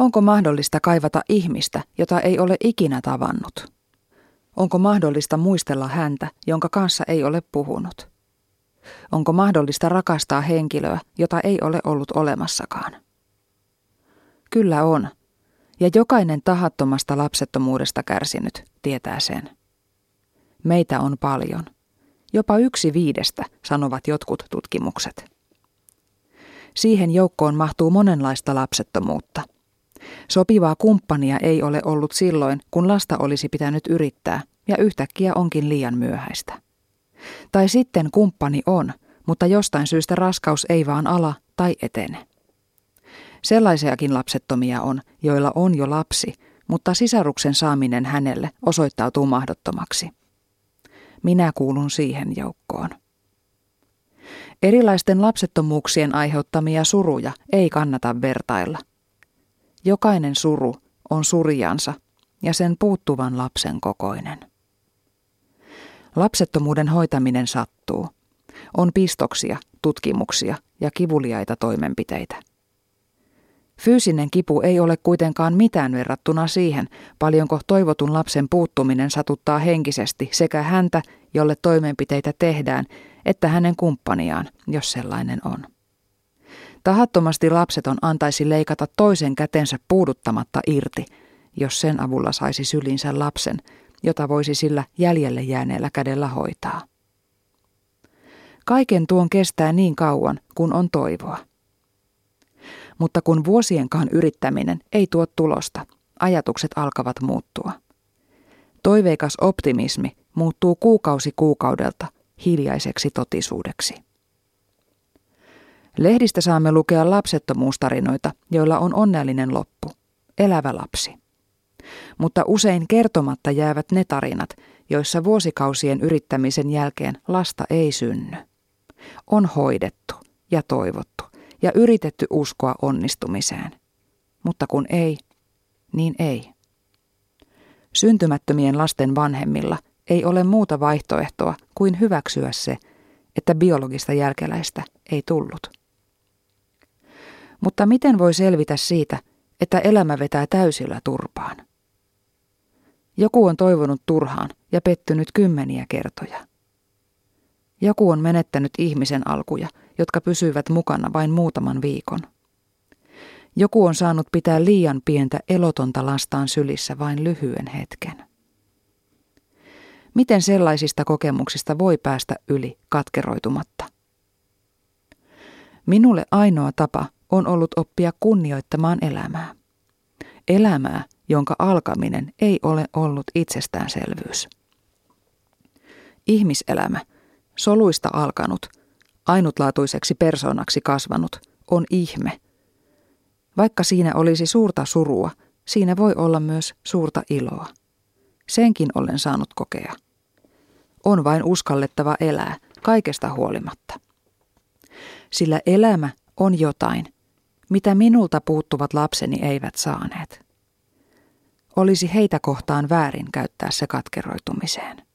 Onko mahdollista kaivata ihmistä, jota ei ole ikinä tavannut? Onko mahdollista muistella häntä, jonka kanssa ei ole puhunut? Onko mahdollista rakastaa henkilöä, jota ei ole ollut olemassakaan? Kyllä on. Ja jokainen tahattomasta lapsettomuudesta kärsinyt tietää sen. Meitä on paljon. Jopa yksi viidestä, sanovat jotkut tutkimukset. Siihen joukkoon mahtuu monenlaista lapsettomuutta. Sopivaa kumppania ei ole ollut silloin, kun lasta olisi pitänyt yrittää, ja yhtäkkiä onkin liian myöhäistä. Tai sitten kumppani on, mutta jostain syystä raskaus ei vaan ala tai etene. Sellaisiakin lapsettomia on, joilla on jo lapsi, mutta sisaruksen saaminen hänelle osoittautuu mahdottomaksi. Minä kuulun siihen joukkoon. Erilaisten lapsettomuuksien aiheuttamia suruja ei kannata vertailla. Jokainen suru on surjansa ja sen puuttuvan lapsen kokoinen. Lapsettomuuden hoitaminen sattuu. On pistoksia, tutkimuksia ja kivuliaita toimenpiteitä. Fyysinen kipu ei ole kuitenkaan mitään verrattuna siihen, paljonko toivotun lapsen puuttuminen satuttaa henkisesti sekä häntä, jolle toimenpiteitä tehdään, että hänen kumppaniaan, jos sellainen on. Tahattomasti lapseton antaisi leikata toisen kätensä puuduttamatta irti, jos sen avulla saisi sylinsä lapsen, jota voisi sillä jäljelle jääneellä kädellä hoitaa. Kaiken tuon kestää niin kauan, kun on toivoa. Mutta kun vuosienkaan yrittäminen ei tuo tulosta, ajatukset alkavat muuttua. Toiveikas optimismi muuttuu kuukausi kuukaudelta hiljaiseksi totisuudeksi. Lehdistä saamme lukea lapsettomuustarinoita, joilla on onnellinen loppu, elävä lapsi. Mutta usein kertomatta jäävät ne tarinat, joissa vuosikausien yrittämisen jälkeen lasta ei synny. On hoidettu ja toivottu ja yritetty uskoa onnistumiseen. Mutta kun ei, niin ei. Syntymättömien lasten vanhemmilla ei ole muuta vaihtoehtoa kuin hyväksyä se, että biologista jälkeläistä ei tullut. Mutta miten voi selvitä siitä, että elämä vetää täysillä turpaan? Joku on toivonut turhaan ja pettynyt kymmeniä kertoja. Joku on menettänyt ihmisen alkuja, jotka pysyivät mukana vain muutaman viikon. Joku on saanut pitää liian pientä elotonta lastaan sylissä vain lyhyen hetken. Miten sellaisista kokemuksista voi päästä yli katkeroitumatta? Minulle ainoa tapa on ollut oppia kunnioittamaan elämää. Elämää, jonka alkaminen ei ole ollut itsestäänselvyys. Ihmiselämä, soluista alkanut, ainutlaatuiseksi persoonaksi kasvanut, on ihme. Vaikka siinä olisi suurta surua, siinä voi olla myös suurta iloa. Senkin olen saanut kokea. On vain uskallettava elää, kaikesta huolimatta. Sillä elämä on jotain, mitä minulta puuttuvat lapseni eivät saaneet. Olisi heitä kohtaan väärin käyttää se katkeroitumiseen.